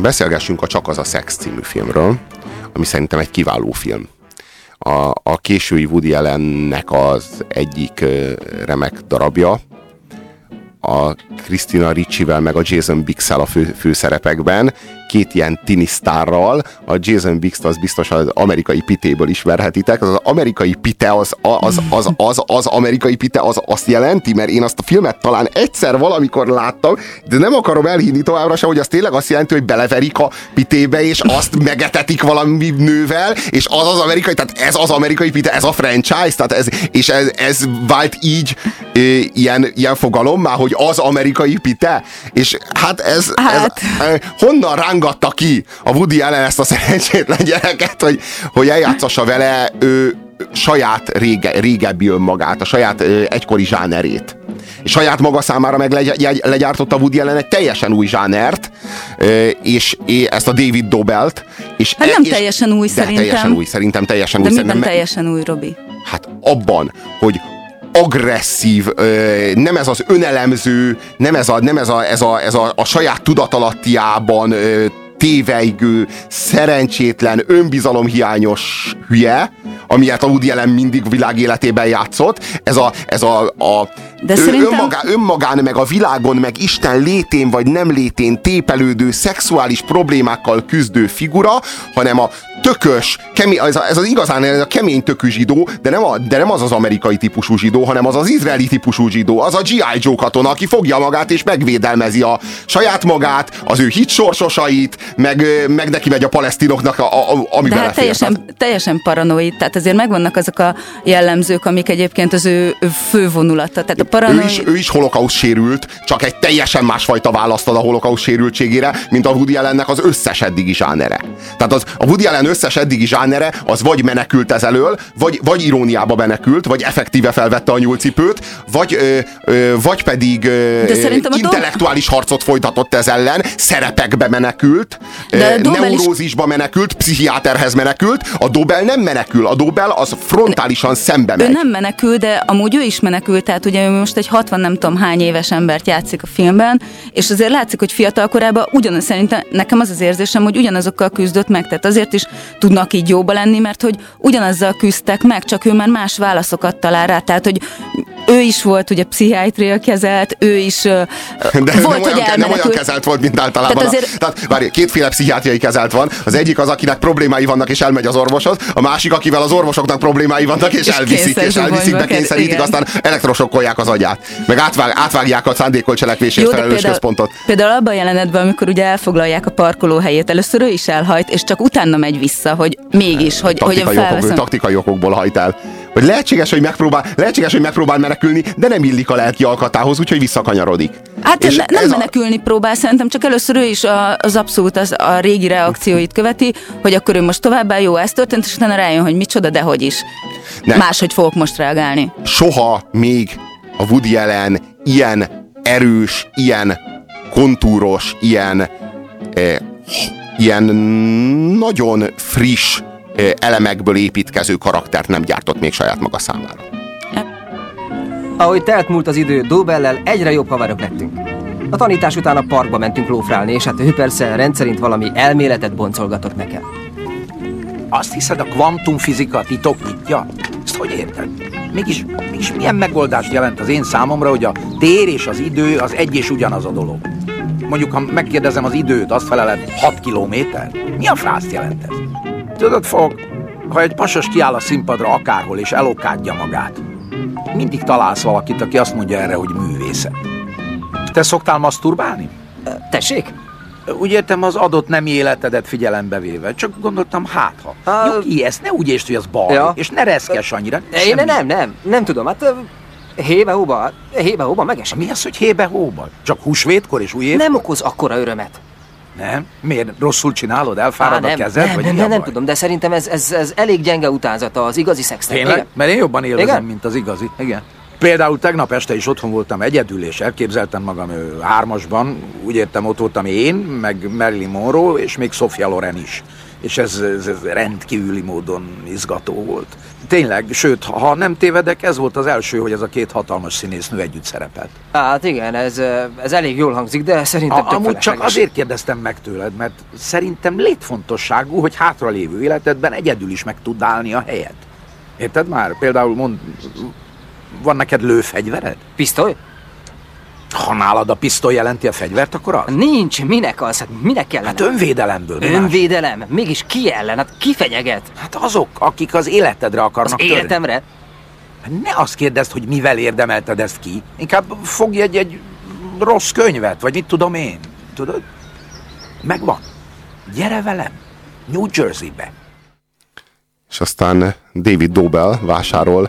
beszélgessünk a Csak az a Szex című filmről, ami szerintem egy kiváló film. A, a késői Woody Allennek az egyik remek darabja, a Christina Riccivel meg a Jason Biggs-el a fő, főszerepekben, két ilyen tinisztárral, a Jason Biggs-t az biztos az amerikai pitéből ismerhetitek, az, az amerikai pite az, az, az, az, az amerikai pite az azt jelenti, mert én azt a filmet talán egyszer valamikor láttam, de nem akarom elhinni továbbra sem, hogy az tényleg azt jelenti, hogy beleverik a pitébe, és azt megetetik valami nővel, és az az amerikai, tehát ez az amerikai pite, ez a franchise, tehát ez, és ez, ez vált így e, ilyen, ilyen fogalommá, hogy az amerikai pite, és hát ez, hát. ez honnan ránk rángatta ki a Woody Allen ezt a szerencsétlen gyereket, hogy, hogy eljátszassa vele ő saját rége, régebbi önmagát, a saját ö, egykori zsánerét. És saját maga számára meg legy, legyártotta Woody Allen egy teljesen új zsánert, ö, és, és ezt a David Dobelt. És hát nem e, és, teljesen új szerintem. teljesen új, szerintem teljesen de új. De miben teljesen új, Robi? Hát abban, hogy agresszív, nem ez az önelemző, nem ez a, nem ez a, ez a, ez a, a saját tudatalattiában téveigő, szerencsétlen, önbizalomhiányos hülye, amilyet a Woody Allen mindig világ életében játszott. Ez a, ez a, a de ő, szerintem... önmagán, önmagán, meg a világon, meg Isten létén vagy nem létén tépelődő, szexuális problémákkal küzdő figura, hanem a tökös, kemény, ez, a, ez az igazán ez a kemény tökű zsidó, de nem, a, de nem az az amerikai típusú zsidó, hanem az az izraeli típusú zsidó, az a G.I. Joe katona, aki fogja magát és megvédelmezi a saját magát, az ő hitsorsosait, meg, meg neki megy a palesztinoknak, a, a, ami De hát teljesen, teljesen paranoid, tehát azért megvannak azok a jellemzők, amik egyébként az ő, ő fővonulata. Tehát a paranoid... ő, is, ő is holokauszt sérült, csak egy teljesen másfajta választ ad a holokauszt sérültségére, mint a Woody Allennek az összes eddigi zsánere. Tehát az, a Woody Allen összes eddigi zsánere az vagy menekült ez elől, vagy, vagy iróniába menekült, vagy effektíve felvette a nyúlcipőt, vagy, ö, ö, vagy pedig ö, intellektuális harcot folytatott ez ellen, szerepekbe menekült, de neurózisba is... menekült, pszichiáterhez menekült, a Dobel nem menekül, a Dobel az frontálisan szembe megy. Ő nem menekül, de amúgy ő is menekült, tehát ugye ő most egy 60 nem tudom hány éves embert játszik a filmben, és azért látszik, hogy fiatal korában ugyanaz szerintem nekem az az érzésem, hogy ugyanazokkal küzdött meg, tehát azért is tudnak így jóba lenni, mert hogy ugyanazzal küzdtek meg, csak ő már más válaszokat talál rá, tehát hogy ő is volt ugye pszichiátria kezelt, ő is de volt, nem, olyan, nem olyan kezelt volt, mint általában. Tehát, azért... tehát várj, kétféle pszichiátriai kezelt van. Az egyik az, akinek problémái vannak, és elmegy az orvoshoz, a másik, akivel az orvosoknak problémái vannak, és, és elviszik, és elviszik, be kényszerítik, aztán elektrosokkolják az agyát. Meg átvág, átvágják a szándékolt cselekvésért felelős például, központot. Például abban a jelenetben, amikor ugye elfoglalják a parkolóhelyét, először ő is elhajt, és csak utána megy vissza, hogy mégis, hogy, taktikai hogy felveszem... okok, taktikai okokból hajt el. Hogy lehetséges, hogy megpróbál, lehetséges, hogy megpróbál menekülni, de nem illik a lelki alkatához, úgyhogy visszakanyarodik. Hát és ne, nem menekülni a... próbál, szerintem csak először ő is a, az abszolút az, a régi reakcióit követi, hogy akkor ő most továbbá jó, ez történt, és utána rájön, hogy micsoda, de hogy is. Nem. Máshogy fogok most reagálni. Soha még a Woody Allen ilyen erős, ilyen kontúros, ilyen eh, ilyen nagyon friss elemekből építkező karaktert nem gyártott még saját maga számára. Ahogy telt múlt az idő, Dobellel egyre jobb haverok lettünk. A tanítás után a parkba mentünk lófrálni, és hát ő persze rendszerint valami elméletet boncolgatott nekem. Azt hiszed, a kvantumfizika titok nyitja? Ezt hogy érted? Mégis, mégis milyen megoldást jelent az én számomra, hogy a tér és az idő az egy és ugyanaz a dolog? Mondjuk, ha megkérdezem az időt, azt feleled 6 kilométer? Mi a frászt jelent ez? Tudod, fog, ha egy pasas kiáll a színpadra akárhol és elokádja magát, mindig találsz valakit, aki azt mondja erre, hogy művészet. Te szoktál maszturbálni? Tessék? Úgy értem az adott nem életedet figyelembe véve. Csak gondoltam, hát ha. Uh, Nyugi, ezt ne úgy értsd, hogy az baj, ja. és ne reszkes annyira. Én nem, nem, nem, nem tudom. Hát hébe-hóba, hébe-hóba megesik. Mi az, hogy hébe-hóba? Csak húsvétkor és új évkor? Nem okoz akkora örömet. Nem? Miért? Rosszul csinálod? Elfárad Á, nem, a kezed? Nem, vagy nem, nem, nem tudom, de szerintem ez, ez, ez elég gyenge utánzata az igazi szexnek. Tényleg? Mert én jobban élvezem, Igen? mint az igazi. Igen. Például tegnap este is otthon voltam egyedül, és elképzeltem magam hármasban. Úgy értem, ott voltam én, meg Marilyn Monroe, és még Sofia Loren is. És ez, ez, ez rendkívüli módon izgató volt. Tényleg, sőt, ha nem tévedek, ez volt az első, hogy ez a két hatalmas színésznő együtt szerepelt. Hát igen, ez, ez elég jól hangzik, de szerintem A, amúgy csak azért kérdeztem meg tőled, mert szerintem létfontosságú, hogy hátralévő életedben egyedül is meg tud állni a helyed. Érted már? Például mond, van neked lőfegyvered? Pisztoly? Ha nálad a pisztoly jelenti a fegyvert, akkor az? Nincs, minek az? Hát minek kellene? Hát önvédelemből. más? Önvédelem? Mégis ki ellen? Hát ki fenyeget? Hát azok, akik az életedre Az akarnak törni. életemre? Hát Ne azt kérdezd, hogy mivel érdemelted ezt ki. Inkább fogj egy, egy rossz könyvet, vagy mit tudom én. Tudod? Megvan. Gyere velem. New Jerseybe. És aztán David Dobell vásárol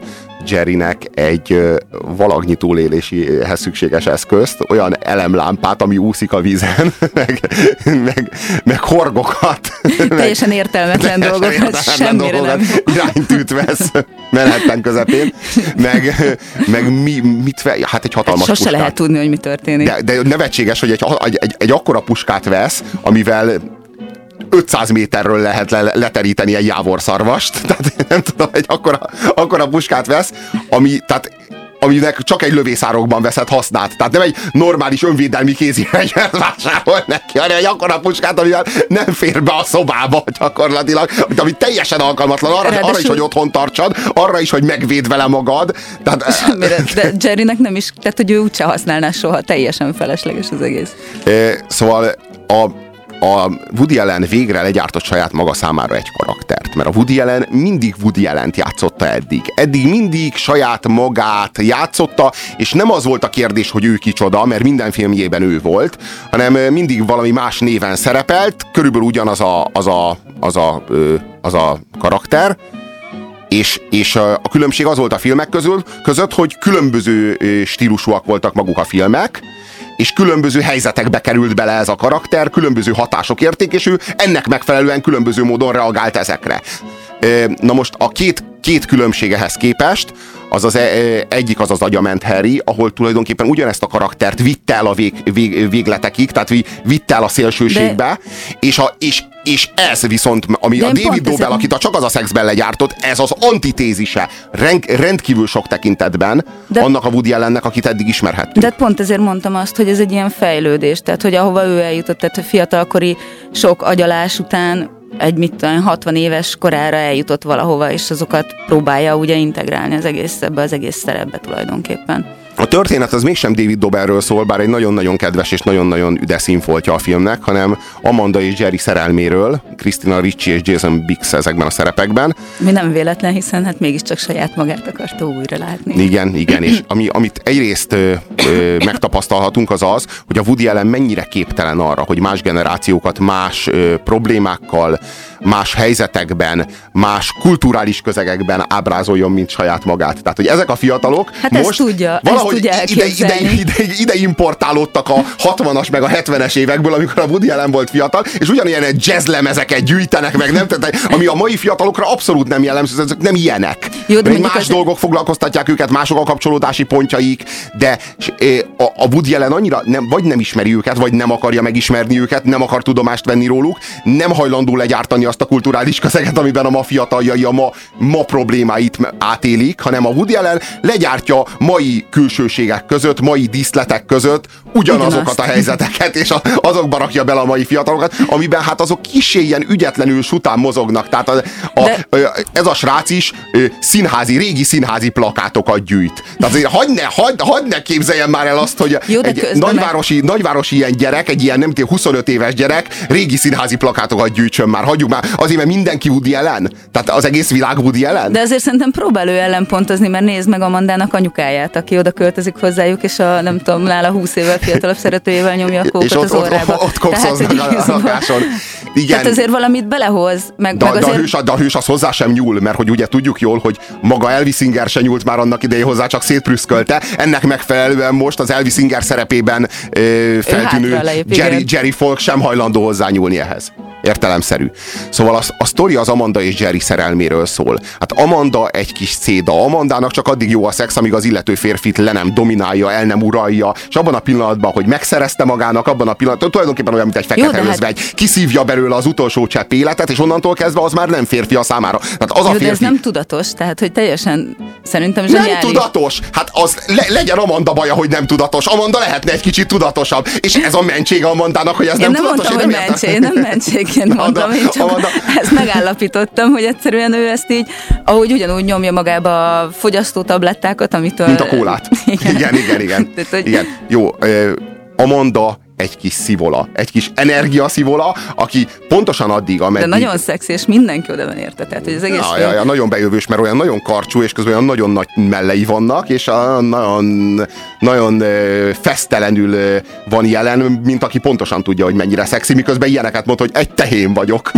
Jerrynek egy valagnyi túléléséhez szükséges eszközt, olyan elemlámpát, ami úszik a vízen, meg, meg, meg horgokat. Teljesen értelmetlen dolgokat, értelmetlen semmire nem. dolgokat, Iránytűt vesz Manhattan közepén, meg, meg mi, mit ve, hát egy hatalmas Sose puskát. lehet tudni, hogy mi történik. De, de nevetséges, hogy egy, egy, egy, egy akkora puskát vesz, amivel 500 méterről lehet le, leteríteni egy jávorszarvast. Tehát nem tudom, egy akkora, akkora puskát vesz, ami, tehát aminek csak egy lövészárokban veszed használt. Tehát nem egy normális önvédelmi kézi fegyvert vásárol neki, hanem egy akkora puskát, amivel nem fér be a szobába gyakorlatilag, ami teljesen alkalmatlan arra, arra is, Ráadásul- hogy otthon tartsad, arra is, hogy megvéd vele magad. Tehát, Semmire. De Jerrynek nem is, tehát hogy ő úgyse használná soha, teljesen felesleges az egész. Szóval a, a Woody Allen végre legyártott saját maga számára egy karaktert, mert a Woody Allen mindig Woody Allent játszotta eddig. Eddig mindig saját magát játszotta, és nem az volt a kérdés, hogy ő kicsoda, mert minden filmjében ő volt, hanem mindig valami más néven szerepelt, körülbelül ugyanaz a, az a, az a, az a karakter, és, és a különbség az volt a filmek közül, között, hogy különböző stílusúak voltak maguk a filmek, és különböző helyzetekbe került bele ez a karakter, különböző hatások érték, és ő ennek megfelelően különböző módon reagált ezekre. Na most a két, két különbségehez képest, az az e- egyik az az agyament Harry, ahol tulajdonképpen ugyanezt a karaktert vitte el a vég, vég, végletekig, tehát vi- vitte el a szélsőségbe, és, a, és, és ez viszont, ami De a David Dobell, akit a csak az a szexben legyártott, ez az antitézise rend, rendkívül sok tekintetben De- annak a Woody Allennek, akit eddig ismerhettünk. De pont ezért mondtam azt, hogy ez egy ilyen fejlődés, tehát hogy ahova ő eljutott, tehát a fiatalkori sok agyalás után egy mit tudom, 60 éves korára eljutott valahova, és azokat próbálja ugye integrálni az egész, ebbe az egész szerepbe tulajdonképpen. A történet az mégsem David Dobellről szól, bár egy nagyon-nagyon kedves és nagyon-nagyon üde színfoltja a filmnek, hanem Amanda és Jerry szerelméről, Christina Ricci és Jason Biggs ezekben a szerepekben. Mi nem véletlen, hiszen hát mégiscsak saját magát akarta újra látni. Igen, igen, és ami, amit egyrészt ö, ö, megtapasztalhatunk az az, hogy a Woody Allen mennyire képtelen arra, hogy más generációkat más ö, problémákkal, más helyzetekben, más kulturális közegekben ábrázoljon, mint saját magát. Tehát, hogy ezek a fiatalok Hát most tudja, valahogy tudja ide, ide, ide, ide importálódtak a 60-as meg a 70-es évekből, amikor a Woody Allen volt fiatal, és ugyanilyen jazzlemezeket gyűjtenek meg, nem? Tehát, ami a mai fiatalokra abszolút nem jellemző, ezek nem ilyenek. Jó, de más az- dolgok foglalkoztatják őket, mások a kapcsolódási pontjaik, de a, a Woody Allen annyira nem, vagy nem ismeri őket, vagy nem akarja megismerni őket, nem akar tudomást venni róluk, nem hajlandó legyártani azt a kulturális közeget, amiben a ma fiataljai a ma, ma problémáit átélik, hanem a Woody Allen legyártja mai külsőségek között, mai díszletek között ugyanazokat Ugyanazt. a helyzeteket, és a, azokba rakja bele a mai fiatalokat, amiben hát azok kisé ilyen ügyetlenül sután mozognak. Tehát a, a, De- ez a srác is színházi, régi színházi plakátokat gyűjt. Tehát azért hagyd ne, hagyd, hagyd ne képzeljen már el azt, hogy Jó, egy közben meg- nagyvárosi, nagyvárosi ilyen gyerek, egy ilyen nem tudom, 25 éves gyerek régi színházi plakátokat gyűjtsön már. Hagyjuk már, azért, mert mindenki Woody ellen. Tehát az egész világ Woody ellen. De azért szerintem próbál ő ellenpontozni, mert nézd meg Amandának anyukáját, aki oda költözik hozzájuk, és a nem tudom, nála 20 évvel fiatalabb szeretőjével nyomja a kókot és ott, az ott, órába. ott, ott kopszoznak hogy a, a lakáson. Igen. Tehát azért valamit belehoz, meg, De, meg de, a azért... hős, de a hős az hozzá sem nyúl, mert hogy ugye tudjuk jól, hogy maga Elvis Inger se nyúlt már annak idején hozzá, csak szétprüszkölte. Ennek megfelelően most az Elvis Inger szerepében ö, feltűnő lép, Jerry, igen. Jerry Folk sem hajlandó hozzányúlni ehhez. Értelemszerű. Szóval a, a sztori az Amanda és Jerry szerelméről szól. Hát Amanda egy kis széda. Amandának csak addig jó a szex, amíg az illető férfit le nem dominálja, el nem uralja, és abban a pillanatban, hogy megszerezte magának, abban a pillanatban, tulajdonképpen olyan, mint egy fekete hát- özvegy, kiszívja belőle az utolsó csepp életet, és onnantól kezdve az már nem férfi a számára. Tehát az a Jó, de ez férfi, nem tudatos, tehát hogy teljesen szerintem nem zseniális. tudatos! Hát az le, legyen Amanda baja, hogy nem tudatos. Amanda lehetne egy kicsit tudatosabb. És ez a mentség Amandának, hogy ez Én nem, nem tudatos. mondtam, hogy én nem értem. mentség, én nem mentségként mondtam, én csak Amanda. ezt megállapítottam, hogy egyszerűen ő ezt így, ahogy ugyanúgy nyomja magába a fogyasztótablettákat, amitől... Mint a kólát. Igen, Igen, igen, igen. Tehát, hogy igen. Jó, Amanda egy kis szivola, egy kis energiaszivola, aki pontosan addig, De ameddig... nagyon szexi, és mindenki oda van érte. Tehát, hogy az egész Ja, ja, ja, nagyon bejövős, mert olyan nagyon karcsú, és közben olyan nagyon nagy mellei vannak, és a, nagyon, nagyon fesztelenül van jelen, mint aki pontosan tudja, hogy mennyire szexi, miközben ilyeneket mond, hogy egy tehén vagyok.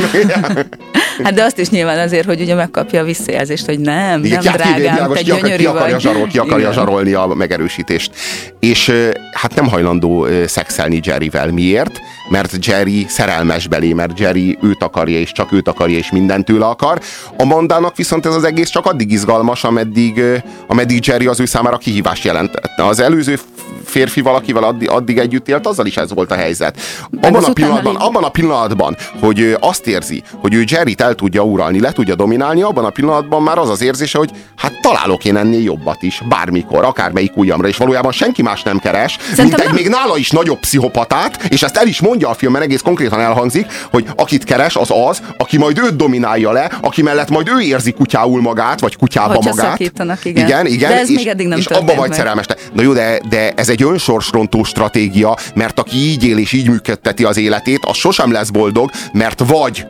Hát de azt is nyilván azért, hogy ugye megkapja a visszajelzést, hogy nem, Igen, nem drágám, világos, te ki, akar, ki akarja, zsarol, ki akarja zsarolni a megerősítést. És hát nem hajlandó szexelni Jerryvel. Miért? Mert Jerry szerelmes belé, mert Jerry őt akarja, és csak őt akarja, és mindent tőle akar. A Mandának viszont ez az egész csak addig izgalmas, ameddig, ameddig Jerry az ő számára kihívást jelentette. Az előző férfi valakivel addig, addig együtt élt, azzal is ez volt a helyzet. Abban a, pillanatban, abban a pillanatban, hogy ő azt érzi, hogy ő Jerryt el tudja uralni, le tudja dominálni, abban a pillanatban már az az érzése, hogy hát találok én ennél jobbat is, bármikor, akármelyik ujjamra, és valójában senki más nem keres, Szerintem mint egy nem. még nála is nagyobb pszichopatát, és ezt el is mondja a filmben, egész konkrétan elhangzik, hogy akit keres, az az, aki majd őt dominálja le, aki mellett majd ő érzi kutyául magát, vagy kutyába Hogyha magát. igen. igen, igen De ez és, még eddig nem és abba vagy meg. szerelmes. Na jó, de, de ez egy önsorsrontó stratégia, mert aki így él és így működteti az életét, az sosem lesz boldog, mert vagy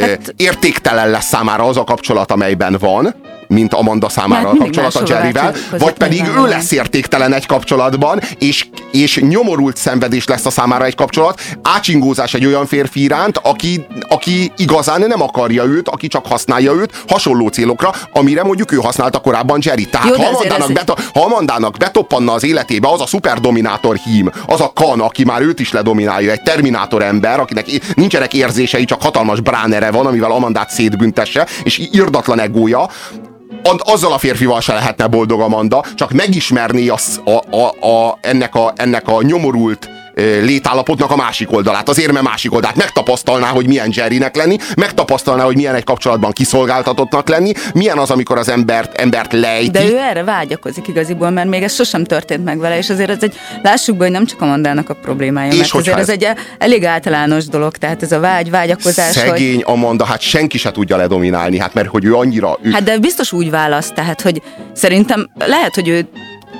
hát, értéktelen lesz számára az a kapcsolat, amelyben van, mint Amanda számára a kapcsolat a Jerryvel, vagy pedig ő nyilvánvalóan. lesz értéktelen egy kapcsolatban, és, és nyomorult szenvedés lesz a számára egy kapcsolat, ácsingózás egy olyan férfi iránt, aki, aki igazán nem akarja őt, aki csak használja őt hasonló célokra, amire mondjuk ő használta korábban Jerry. Tehát Jó, ha, Amandának beto- ha Amandának betoppanna az életébe az a szuperdominátor hím, az a kan, aki már őt is ledominálja, egy terminátor ember, akinek nincsenek érzései, csak hatalmas bránere van, amivel Amandát szétbüntesse, és irdatlan egója, azzal a férfival se lehetne boldog Amanda, csak megismerni az, a, a, a, ennek, a, ennek a nyomorult létállapotnak a másik oldalát, az érme másik oldalát. Megtapasztalná, hogy milyen Jerrynek lenni, megtapasztalná, hogy milyen egy kapcsolatban kiszolgáltatottnak lenni, milyen az, amikor az embert, embert lejti. De ő erre vágyakozik igaziból, mert még ez sosem történt meg vele, és azért ez egy, lássuk be, hogy nem csak a Mandának a problémája, És mert azért ez ez- egy elég általános dolog, tehát ez a vágy, vágyakozás, hogy... Szegény Amanda, hát senki se tudja ledominálni, hát mert hogy ő annyira... Ő, Hát de biztos úgy választ, tehát, hogy szerintem lehet, hogy ő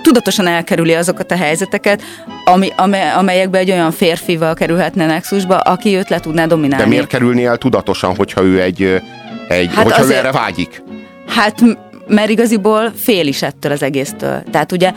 tudatosan elkerüli azokat a helyzeteket, ami, ame- amelyekbe egy olyan férfival kerülhetne nexusba, aki őt le tudná dominálni. de miért kerülni el tudatosan, hogyha ő egy, egy Hát hogyha azért- ő erre vágyik? Hát mert igaziból fél is ettől az egésztől. Tehát ugye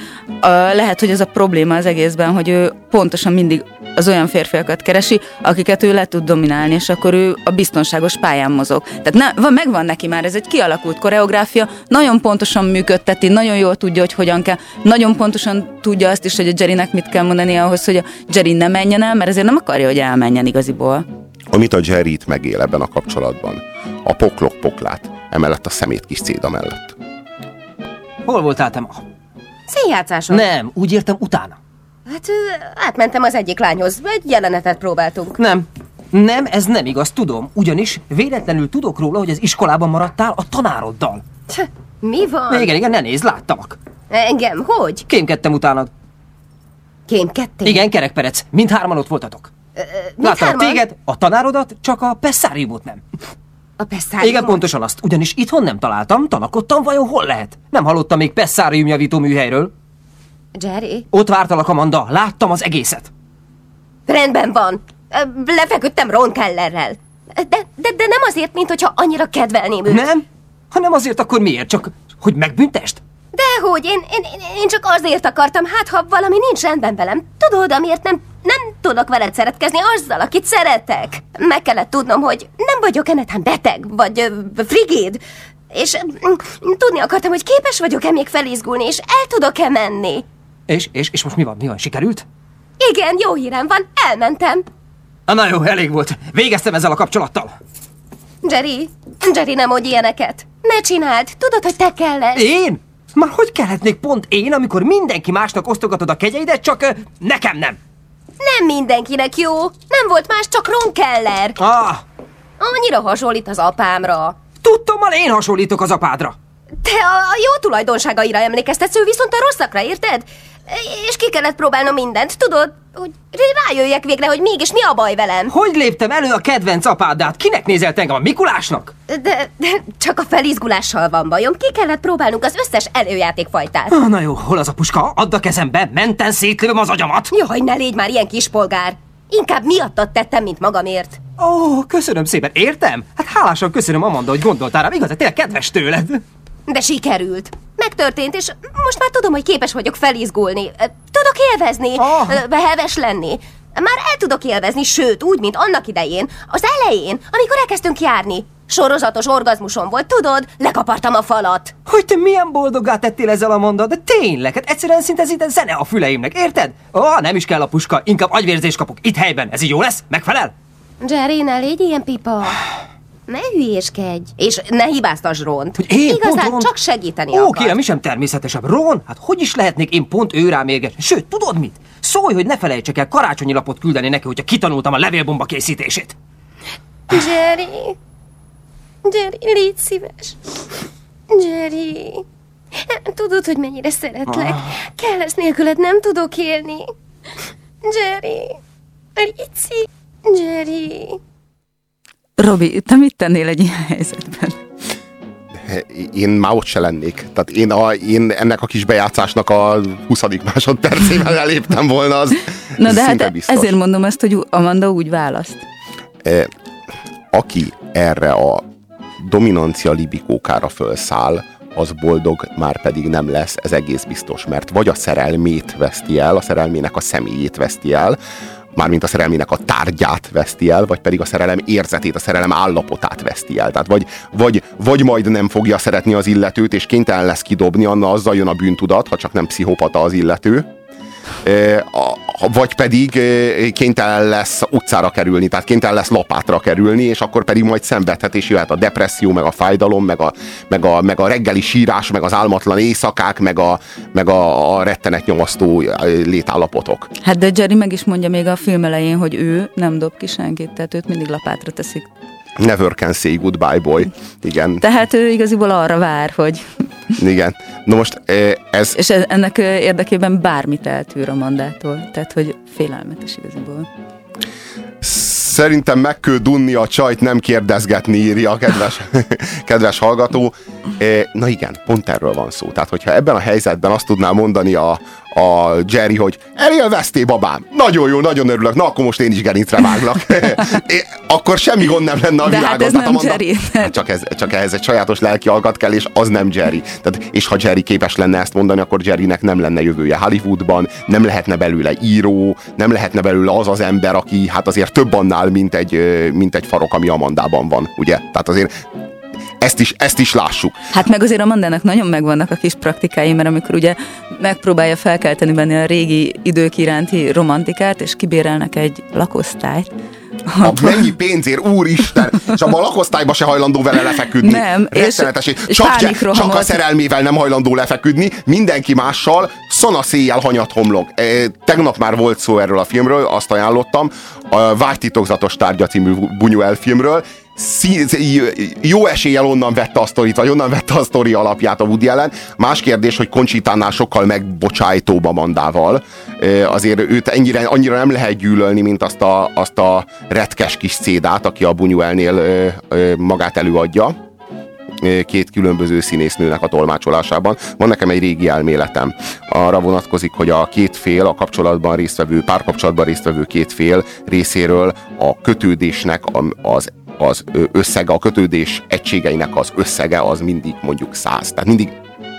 lehet, hogy ez a probléma az egészben, hogy ő pontosan mindig az olyan férfiakat keresi, akiket ő le tud dominálni, és akkor ő a biztonságos pályán mozog. Tehát ne, van, megvan neki már, ez egy kialakult koreográfia, nagyon pontosan működteti, nagyon jól tudja, hogy hogyan kell, nagyon pontosan tudja azt is, hogy a Jerrynek mit kell mondani ahhoz, hogy a Jerry ne menjen el, mert ezért nem akarja, hogy elmenjen igaziból. Amit a Jerry itt megél ebben a kapcsolatban, a poklok poklát, emellett a szemét kis céda mellett. Hol voltál te ma? Színjátszáson. Nem, úgy értem utána. Hát ö, átmentem az egyik lányhoz, egy jelenetet próbáltunk. Nem. Nem, ez nem igaz, tudom. Ugyanis véletlenül tudok róla, hogy az iskolában maradtál a tanároddal. Tch, Mi van? Igen, igen, ne nézd, láttalak. Engem, hogy? Kémkedtem utánad. Kémkedtél? Igen, kerekperec, mindhárman ott voltatok. Láttalak Mindhárman? téged, a tanárodat, csak a pesszáriumot nem. A pesszáriumot? Igen, pontosan azt. Ugyanis itthon nem találtam, tanakodtam, vajon hol lehet? Nem hallottam még pesszárium javító műhelyről. Jerry? Ott vártalak, Amanda, láttam az egészet. Rendben van. Lefeküdtem Ron Kellerrel. De, de, de nem azért, mint hogyha annyira kedvelném őt. Nem? Ha nem azért, akkor miért? Csak, hogy megbüntest? Dehogy, én, én, én csak azért akartam, hát ha valami nincs rendben velem. Tudod, amiért nem, nem tudok veled szeretkezni azzal, akit szeretek. Meg kellett tudnom, hogy nem vagyok-e netán beteg, vagy ö, frigid. És mm, tudni akartam, hogy képes vagyok-e még felizgulni, és el tudok-e menni. És, és, és most mi van? Mi van? Sikerült? Igen, jó hírem van, elmentem. Na jó, elég volt. Végeztem ezzel a kapcsolattal. Jerry, Jerry, nem mondj ilyeneket. Ne csináld, tudod, hogy te kellett. Én? Már hogy kelletnék pont én, amikor mindenki másnak osztogatod a kegyeidet, csak ö, nekem nem? Nem mindenkinek jó. Nem volt más, csak Ron Keller. Ah, Annyira hasonlít az apámra. tudtommal én hasonlítok az apádra. Te a, a jó tulajdonságaira emlékeztetsz, ő viszont a rosszakra, érted? És ki kellett próbálnom mindent, tudod? Hogy rájöjjek végre, hogy mégis mi a baj velem. Hogy léptem elő a kedvenc apádát? Kinek nézelt engem? A Mikulásnak? De, de csak a felizgulással van bajom. Ki kellett próbálnunk az összes előjátékfajtát. Ah, na jó, hol az a puska? Add a kezembe, menten szétlövöm az agyamat. Jaj, ne légy már ilyen kispolgár. Inkább miattad tettem, mint magamért. Ó, oh, köszönöm szépen, értem? Hát hálásan köszönöm, Amanda, hogy gondoltál rám, igaz, tényleg kedves tőled. De sikerült. Megtörtént, és most már tudom, hogy képes vagyok felizgulni. Tudok élvezni, Ah. ö, heves lenni. Már el tudok élvezni, sőt, úgy, mint annak idején, az elején, amikor elkezdtünk járni. Sorozatos orgazmusom volt, tudod? Lekapartam a falat. Hogy te milyen boldoggá tettél ezzel, Amanda, de tényleg, hát egyszerűen szinte szinte zene a füleimnek, érted? Ó, oh, nem is kell a puska, inkább agyvérzést kapok itt helyben, ez így jó lesz? Megfelel? Jerry, ne légy ilyen pipa. Ne hülyéskedj. És ne hibáztasd Ront. Hogy én Igazán pont Ron- csak segíteni Ó, akar. kérem, mi sem természetesebb. Ron, hát hogy is lehetnék én pont ő rám érges? Sőt, tudod mit? Szólj, hogy ne felejtsek el karácsonyi lapot küldeni neki, hogyha kitanultam a levélbomba készítését. Jerry. Jerry, légy szíves. Jerry. Tudod, hogy mennyire szeretlek. Kell ezt nélküled nem tudok élni. Jerry. Lici. Jerry. Robi, te mit tennél egy ilyen helyzetben? Én már ott se lennék. Tehát én, a, én ennek a kis bejátszásnak a 20. másodpercével eléptem volna, az Na de hát biztos. ezért mondom ezt, hogy Amanda úgy választ. Eh, aki erre a dominancia libikókára fölszáll, az boldog már pedig nem lesz, ez egész biztos, mert vagy a szerelmét veszti el, a szerelmének a személyét veszti el, mármint a szerelmének a tárgyát veszti el, vagy pedig a szerelem érzetét, a szerelem állapotát veszti el. Tehát vagy, vagy, vagy majd nem fogja szeretni az illetőt, és kénytelen lesz kidobni, anna azzal jön a bűntudat, ha csak nem pszichopata az illető, vagy pedig kénytelen lesz utcára kerülni, tehát kénytelen lesz lapátra kerülni, és akkor pedig majd szenvedhet, és jöhet a depresszió, meg a fájdalom, meg a, meg a, meg a reggeli sírás, meg az álmatlan éjszakák, meg a, meg a, a rettenet nyomasztó létállapotok. Hát de Jerry meg is mondja még a film elején, hogy ő nem dob ki senkit, tehát őt mindig lapátra teszik. Never can say goodbye, boy. Igen, Tehát ő igaziból arra vár, hogy... igen. Na most ez, És e- ennek érdekében bármit eltűr Amandától. Tehát, hogy félelmetes igaziból. Szerintem meg kell dunni a csajt, nem kérdezgetni, írja a kedves, kedves hallgató. Eh, Na igen, pont erről van szó. Tehát, hogyha ebben a helyzetben azt tudná mondani a, a Jerry, hogy elélvezté, babám, nagyon jó, nagyon örülök, na akkor most én is gerincre váglak. É, akkor semmi gond nem lenne a De hát világon. ez Tehát nem Amanda- Jerry. Hát csak, ez, csak ehhez egy sajátos lelki alkat kell, és az nem Jerry. Tehát, és ha Jerry képes lenne ezt mondani, akkor Jerrynek nem lenne jövője Hollywoodban, nem lehetne belőle író, nem lehetne belőle az az ember, aki hát azért több annál, mint egy, mint egy farok, ami Amandában van, ugye? Tehát azért ezt is, ezt is lássuk. Hát meg azért Amandának nagyon megvannak a kis praktikái, mert amikor ugye megpróbálja felkelteni benne a régi idők iránti romantikát, és kibérelnek egy lakosztályt, A mennyi pénzért, úristen! És abban a lakosztályban se hajlandó vele lefeküdni. Nem, Rettenetes. és csak, csak a szerelmével nem hajlandó lefeküdni, mindenki mással szana széjjel hanyat homlok. E, tegnap már volt szó erről a filmről, azt ajánlottam, a Vágytitokzatos tárgya című Buñuel filmről, Jó eséllyel onnan vette a sztorit, vagy onnan vette a sztori alapját a Woody Allen. Más kérdés, hogy Conchitánál sokkal megbocsájtóbb Amandával. Ö, Azért őt ennyire, annyira nem lehet gyűlölni, mint azt a, azt a retkes kis szédát, aki a ö, magát előadja két különböző színésznőnek a tolmácsolásában. Van nekem egy régi elméletem. Arra vonatkozik, hogy a két fél, a kapcsolatban résztvevő, párkapcsolatban résztvevő két fél részéről a kötődésnek az az összege, a kötődés egységeinek az összege az mindig mondjuk száz. Tehát mindig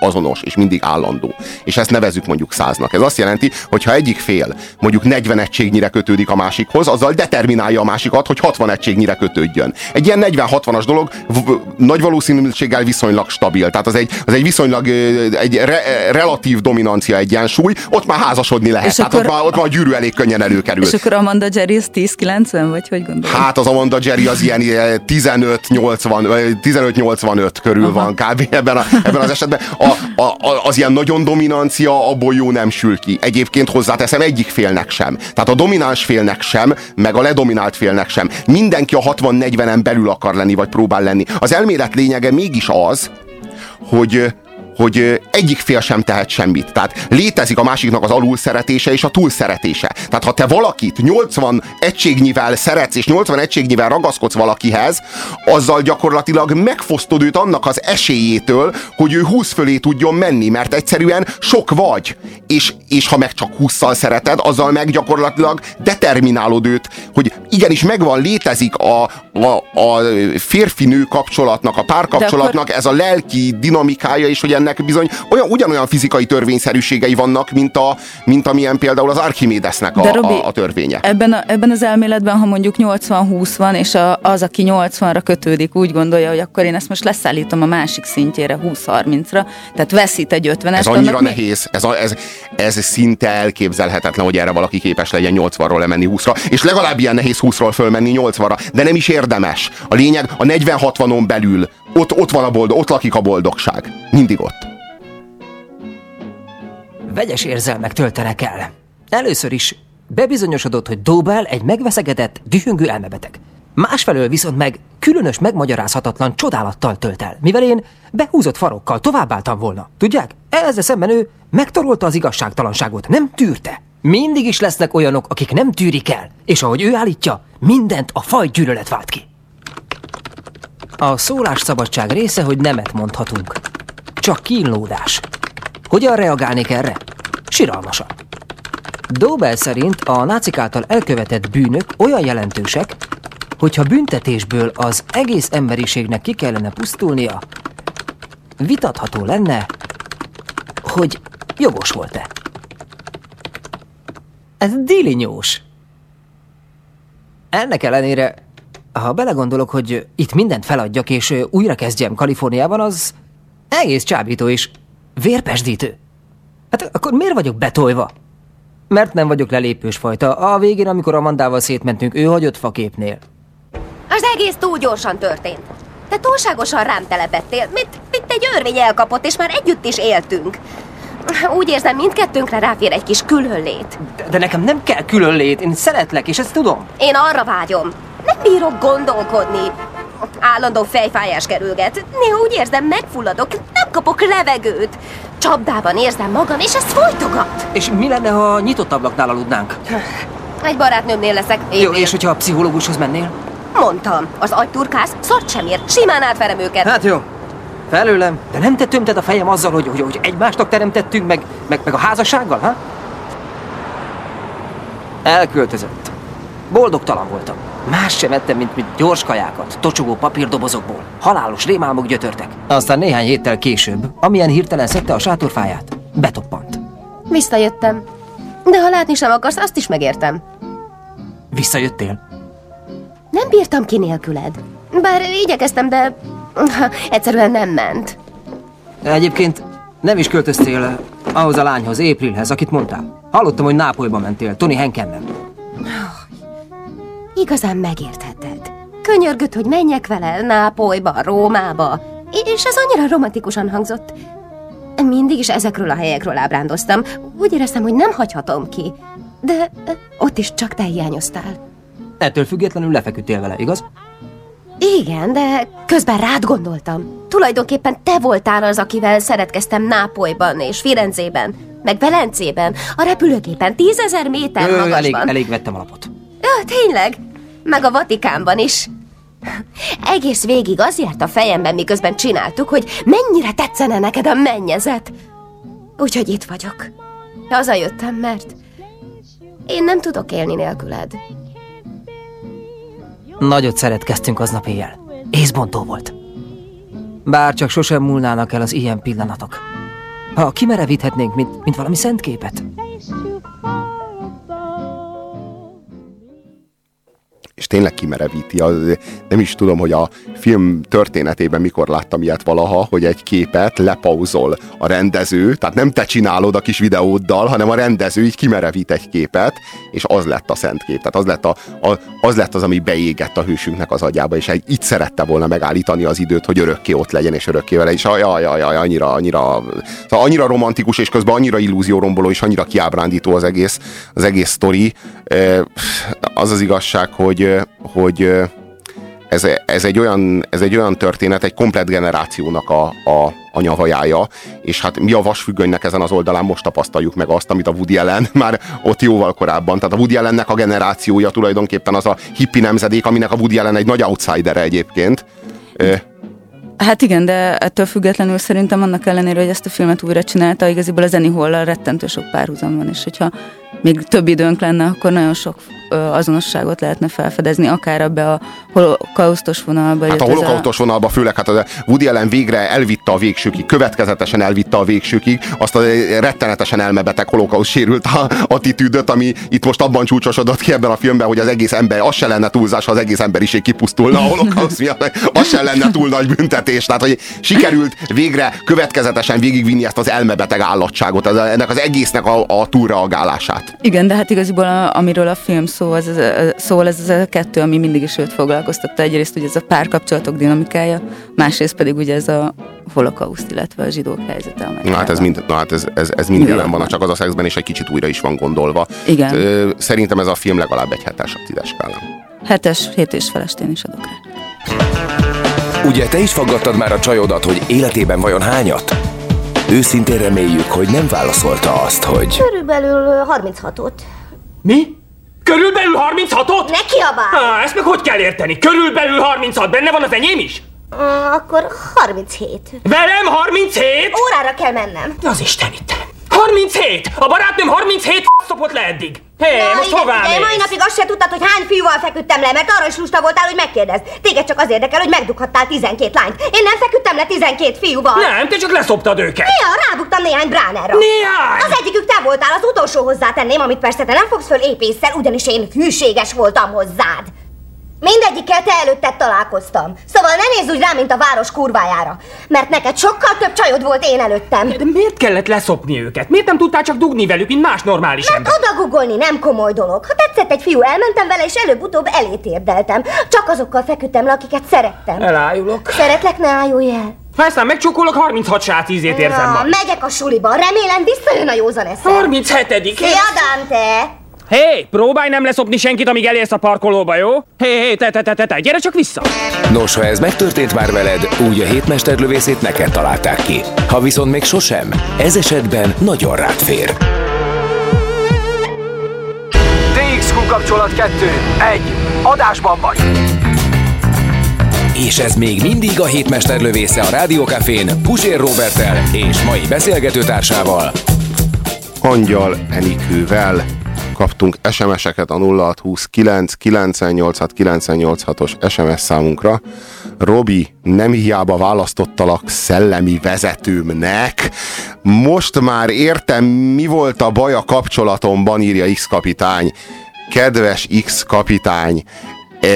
azonos, és mindig állandó. És ezt nevezzük mondjuk száznak. Ez azt jelenti, hogy ha egyik fél mondjuk 40 egységnyire kötődik a másikhoz, azzal determinálja a másikat, hogy 60 egységnyire kötődjön. Egy ilyen 40-60-as dolog nagy valószínűséggel viszonylag stabil. Tehát az egy, az egy viszonylag egy re, relatív dominancia egyensúly, ott már házasodni lehet. És Tehát akkor, ott, már, ott már a gyűrű elég könnyen előkerül. És akkor Amanda Jerry az 10-90, vagy hogy gondolod? Hát az Amanda Jerry az ilyen 15-80, 15-85 körül Aha. van kb. ebben, a, ebben az esetben. A, a, az ilyen nagyon dominancia, abból jó nem sül ki. Egyébként hozzáteszem, egyik félnek sem. Tehát a domináns félnek sem, meg a ledominált félnek sem. Mindenki a 60-40-en belül akar lenni, vagy próbál lenni. Az elmélet lényege mégis az, hogy hogy egyik fél sem tehet semmit. Tehát létezik a másiknak az alul szeretése és a túl szeretése. Tehát ha te valakit 80 egységnyivel szeretsz, és 80 egységnyivel ragaszkodsz valakihez, azzal gyakorlatilag megfosztod őt annak az esélyétől, hogy ő 20 fölé tudjon menni, mert egyszerűen sok vagy. És, és ha meg csak 20-szal szereted, azzal meg gyakorlatilag determinálod őt, hogy igenis megvan, létezik a, a, a férfi-nő kapcsolatnak, a párkapcsolatnak akkor... ez a lelki dinamikája, és hogy ennek bizony olyan, ugyanolyan fizikai törvényszerűségei vannak, mint, a, mint amilyen például az Archimédesnek a, Robi, a, a törvénye. Ebben, a, ebben az elméletben, ha mondjuk 80-20 van, és a, az, aki 80-ra kötődik, úgy gondolja, hogy akkor én ezt most leszállítom a másik szintjére 20-30-ra, tehát veszít egy 50 Ez annyira nehéz, ez, a, ez, ez szinte elképzelhetetlen, hogy erre valaki képes legyen 80-ról lemenni 20-ra, és legalább ilyen nehéz 20-ról fölmenni 80-ra, de nem is érdemes. A lényeg a 40-60-on belül ott, ott van a boldog, ott lakik a boldogság. Mindig ott. Vegyes érzelmek töltenek el. Először is bebizonyosodott, hogy Dobel egy megveszegedett, dühöngő elmebeteg. Másfelől viszont meg különös, megmagyarázhatatlan csodálattal tölt el, mivel én behúzott farokkal továbbáltam volna. Tudják? Ezzel szemben ő megtorolta az igazságtalanságot, nem tűrte. Mindig is lesznek olyanok, akik nem tűrik el, és ahogy ő állítja, mindent a faj gyűlölet vált ki. A szólásszabadság része, hogy nemet mondhatunk. Csak kínlódás. Hogyan reagálnék erre? Siralmasan. Dobel szerint a nácik által elkövetett bűnök olyan jelentősek, hogyha büntetésből az egész emberiségnek ki kellene pusztulnia, vitatható lenne, hogy jogos volt-e. Ez dilinyós. Ennek ellenére ha belegondolok, hogy itt mindent feladjak, és újra kezdjem Kaliforniában, az egész csábító és vérpesdítő. Hát akkor miért vagyok betolva? Mert nem vagyok lelépős fajta. A végén, amikor Amandával szétmentünk, ő hagyott faképnél. Az egész túl gyorsan történt. Te túlságosan rám telepettél, mint, mint egy örvény elkapott, és már együtt is éltünk. Úgy érzem, mindkettőnkre ráfér egy kis különlét. De, de nekem nem kell különlét, én szeretlek, és ezt tudom. Én arra vágyom. Bírok gondolkodni. Állandó fejfájás kerülget. Néha úgy érzem, megfulladok, nem kapok levegőt. Csapdában érzem magam, és ez folytogat. És mi lenne, ha nyitott ablaknál aludnánk? Egy barátnőmnél leszek. Én Jó, és hogyha a pszichológushoz mennél? Mondtam, az agyturkász szart sem ér, simán átverem őket. Hát jó, felőlem. De nem te tömted a fejem azzal, hogy, hogy, hogy egymásnak teremtettünk, meg, meg, meg a házassággal, ha? Elköltözött. Boldogtalan voltam. Más sem ettem, mint, mint gyors kajákat, tocsogó papírdobozokból. Halálos rémálmok gyötörtek. Aztán néhány héttel később, amilyen hirtelen szedte a sátorfáját, betoppant. Visszajöttem. De ha látni sem akarsz, azt is megértem. Visszajöttél? Nem bírtam ki nélküled. Bár igyekeztem, de egyszerűen nem ment. Egyébként nem is költöztél ahhoz a lányhoz, Aprilhez, akit mondtál. Hallottam, hogy Nápolyba mentél, Tony Henkennel. Igazán megértheted. Könyörgött, hogy menjek vele Nápolyba, Rómába, és ez annyira romantikusan hangzott. Mindig is ezekről a helyekről ábrándoztam. Úgy éreztem, hogy nem hagyhatom ki. De ott is csak te hiányoztál. Ettől függetlenül lefeküdtél vele, igaz? Igen, de közben rád gondoltam. Tulajdonképpen te voltál az, akivel szeretkeztem Nápolyban és Firenzében, meg Velencében, a repülőképen tízezer méter Ö, magasban. Elég, elég vettem alapot. Ja, tényleg? Meg a Vatikánban is. Egész végig az járt a fejemben, miközben csináltuk, hogy mennyire tetszene neked a mennyezet. Úgyhogy itt vagyok. Hazajöttem, mert én nem tudok élni nélküled. Nagyot szeretkeztünk aznap éjjel. Észbontó volt. Bár csak sosem múlnának el az ilyen pillanatok. Ha kimerevíthetnénk, mint, mint valami szent képet. Tényleg kimerevíti. Az, nem is tudom, hogy a film történetében mikor láttam ilyet valaha, hogy egy képet lepauzol a rendező, tehát nem te csinálod a kis videóddal, hanem a rendező így kimerevít egy képet, és az lett a szent kép. Tehát az lett, a, a, az, lett az, ami beégett a hősünknek az agyába, és egy, így szerette volna megállítani az időt, hogy örökké ott legyen, és örökké vele, és ajaj, ajaj, annyira, annyira, szóval annyira romantikus, és közben annyira illúzióromboló, és annyira kiábrándító az egész, az egész sztori. Az az igazság, hogy, hogy ez, ez, egy olyan, ez egy olyan történet, egy komplet generációnak a, a, a nyavajája, és hát mi a vasfüggönynek ezen az oldalán most tapasztaljuk meg azt, amit a Woody Allen már ott jóval korábban. Tehát a Woody Allennek a generációja tulajdonképpen az a hippi nemzedék, aminek a Woody Allen egy nagy outsider egyébként. Hát igen, de ettől függetlenül szerintem annak ellenére, hogy ezt a filmet újra csinálta, igaziból az Annie hall rettentő sok párhuzam van, és hogyha még több időnk lenne, akkor nagyon sok azonosságot lehetne felfedezni, akár ebbe a holokausztos vonalba. Hát a holokausztos a... vonalba főleg, hát a Woody Allen végre elvitte a végsőkig, következetesen elvitte a végsőkig azt a rettenetesen elmebeteg holokauszt sérült a attitűdöt, ami itt most abban csúcsosodott ki ebben a filmben, hogy az egész ember, az se lenne túlzás, ha az egész emberiség kipusztulna a holokauszt miatt, az se lenne túl nagy büntetés. Tehát, hogy sikerült végre következetesen végigvinni ezt az elmebeteg állatságot, ennek az egésznek a, a túlreagálását. Igen, de hát igaziból a, amiről a film szó szó, az, az, szól, ez az a kettő, ami mindig is őt foglalkoztatta. Egyrészt ugye ez a párkapcsolatok dinamikája, másrészt pedig ugye ez a holokauszt, illetve a zsidók helyzete. Na hát ez mind, na hát ez, ez, ez mind jelen van, csak az a szexben, és egy kicsit újra is van gondolva. Igen. Szerintem ez a film legalább egy hetes a tízes skálán. Hetes, hét és felest én is adok rá. Ugye te is faggattad már a csajodat, hogy életében vajon hányat? Őszintén reméljük, hogy nem válaszolta azt, hogy... Körülbelül 36-ot. Mi? Körülbelül 36-ot? Ne kiabál! Ah, ezt meg hogy kell érteni? Körülbelül 36, benne van az enyém is? Uh, akkor 37. Velem 37? Órára kell mennem. Az Isten itt. 37! A barátnőm 37 szopott le eddig. Hé, hey, most hová mész? mai napig azt se tudtad, hogy hány fiúval feküdtem le, mert arra is lusta voltál, hogy megkérdezd. Téged csak az érdekel, hogy megdughattál 12 lányt. Én nem feküdtem le 12 fiúval. Nem, te csak leszoptad őket. Néha rábuktam néhány bránerra. Néhány? Az egyikük te voltál, az utolsó hozzátenném, amit persze te nem fogsz föl épésszel, ugyanis én hűséges voltam hozzád. Mindegyikkel te előtted találkoztam. Szóval ne nézz úgy rá, mint a város kurvájára. Mert neked sokkal több csajod volt én előttem. De miért kellett leszopni őket? Miért nem tudtál csak dugni velük, mint más normális Mert ember? odagugolni nem komoly dolog. Ha tetszett egy fiú, elmentem vele, és előbb-utóbb elét érdeltem. Csak azokkal feküdtem le, akiket szerettem. Elájulok. Szeretlek, ne ájulj el. Ha aztán megcsókolok, 36 sát ízét érzem Na, megyek a suliba. Remélem visszajön a józan eszem. 37 Szia, Dante! Hé, hey, próbálj nem leszopni senkit, amíg elérsz a parkolóba, jó? Hé, hey, hé, hey, te, te, te, te, te, gyere csak vissza! Nos, ha ez megtörtént már veled, úgy a hétmesterlövészét neked találták ki. Ha viszont még sosem, ez esetben nagyon rád fér. DXQ kapcsolat 2. 1. Adásban vagy! És ez még mindig a hétmesterlövésze a Rádiókafén Pusér Robertel és mai beszélgetőtársával Angyal Enikővel kaptunk SMS-eket a 0629 986 986-os SMS számunkra. Robi, nem hiába választottalak szellemi vezetőmnek. Most már értem, mi volt a baj a kapcsolatomban, írja X kapitány. Kedves X kapitány, e,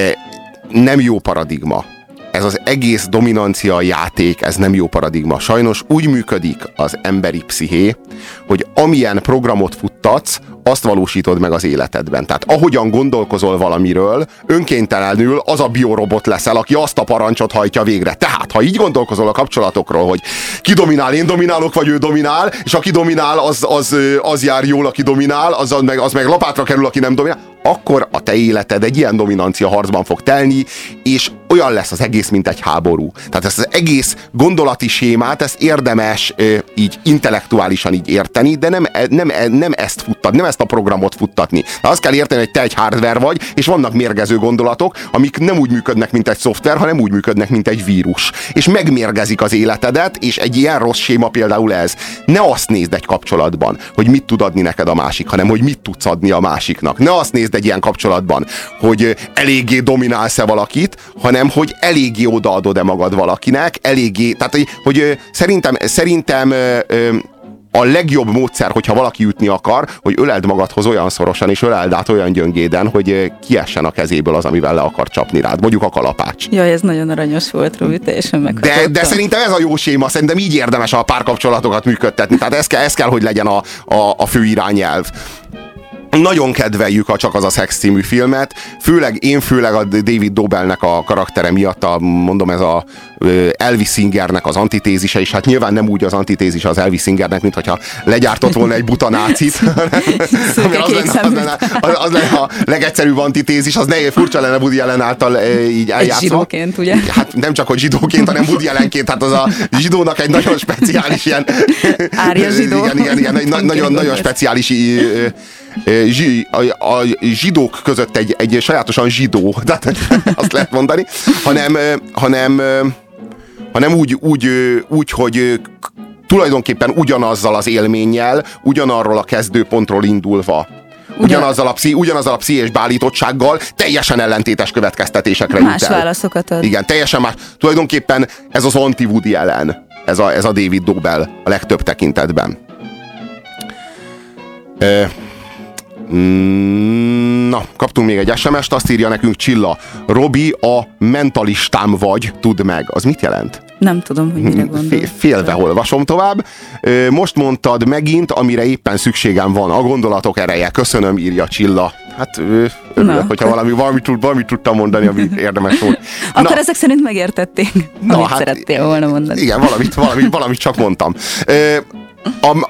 nem jó paradigma ez az egész dominancia játék, ez nem jó paradigma. Sajnos úgy működik az emberi psziché, hogy amilyen programot futtatsz, azt valósítod meg az életedben. Tehát ahogyan gondolkozol valamiről, önkéntelenül az a biorobot leszel, aki azt a parancsot hajtja végre. Tehát, ha így gondolkozol a kapcsolatokról, hogy ki dominál, én dominálok, vagy ő dominál, és aki dominál, az, az, az jár jól, aki dominál, az, az, meg, az meg lapátra kerül, aki nem dominál, akkor a te életed egy ilyen dominancia harcban fog telni, és olyan lesz az egész, mint egy háború. Tehát ezt az egész gondolati sémát, ezt érdemes így intellektuálisan így érteni, de nem, e, nem, e, nem ezt futtatni, nem ezt a programot futtatni. De azt kell érteni, hogy te egy hardware vagy, és vannak mérgező gondolatok, amik nem úgy működnek, mint egy szoftver, hanem úgy működnek, mint egy vírus. És megmérgezik az életedet, és egy ilyen rossz séma például ez. Ne azt nézd egy kapcsolatban, hogy mit tud adni neked a másik, hanem hogy mit tudsz adni a másiknak. Ne azt nézd egy ilyen kapcsolatban, hogy eléggé dominálsz-e valakit, hanem hogy eléggé odaadod-e magad valakinek, eléggé, tehát hogy, hogy szerintem, szerintem a legjobb módszer, hogyha valaki ütni akar, hogy öleld magadhoz olyan szorosan, és öleld át olyan gyöngéden, hogy kiessen a kezéből az, amivel le akar csapni rád. Mondjuk a kalapács. Jaj, ez nagyon aranyos volt, Robi, teljesen de, de szerintem ez a jó séma, szerintem így érdemes a párkapcsolatokat működtetni. Tehát ez kell, ez kell hogy legyen a, a, a fő irányelv nagyon kedveljük a Csak az a Szex című filmet, főleg én főleg a David Dobelnek a karaktere miatt, a, mondom ez a Elvis Singernek az antitézise, és hát nyilván nem úgy az antitézis az Elvis Singernek, mint hogyha legyártott volna egy buta nácit. az, lenne, az, lenne, az, az lenne a legegyszerűbb antitézis, az ne, furcsa lenne Woody Allen által így eljátszva. Egy zsidóként, ugye? Hát nem csak, hogy zsidóként, hanem Woody Allenként, hát az a zsidónak egy nagyon speciális ilyen... Árja zsidó. Igen, igen, igen, egy nagyon, nagyon speciális a, a zsidók között egy, egy sajátosan zsidó, tehát azt lehet mondani, hanem, hanem, hanem úgy, úgy, úgy, hogy tulajdonképpen ugyanazzal az élménnyel, ugyanarról a kezdőpontról indulva ugyanazzal a, pszi, ugyanazzal a pszichés beállítottsággal teljesen ellentétes következtetésekre Más jut el. válaszokat ad. Igen, teljesen más. Tulajdonképpen ez az anti-Woody ellen, ez a, ez a David Dobel a legtöbb tekintetben. Na, kaptunk még egy SMS-t, azt írja nekünk Csilla. Robi, a mentalistám vagy, tudd meg. Az mit jelent? Nem tudom, hogy mire gondol. Félve olvasom tovább. Most mondtad megint, amire éppen szükségem van. A gondolatok ereje. Köszönöm, írja Csilla. Hát örülök, Na, hogyha valami, valamit, tud, valamit tudtam mondani, ami érdemes volt. Akkor Na, ezek szerint megértették, Na, amit hát, szerettél volna mondani. Igen, valamit, valamit, valamit csak mondtam. A,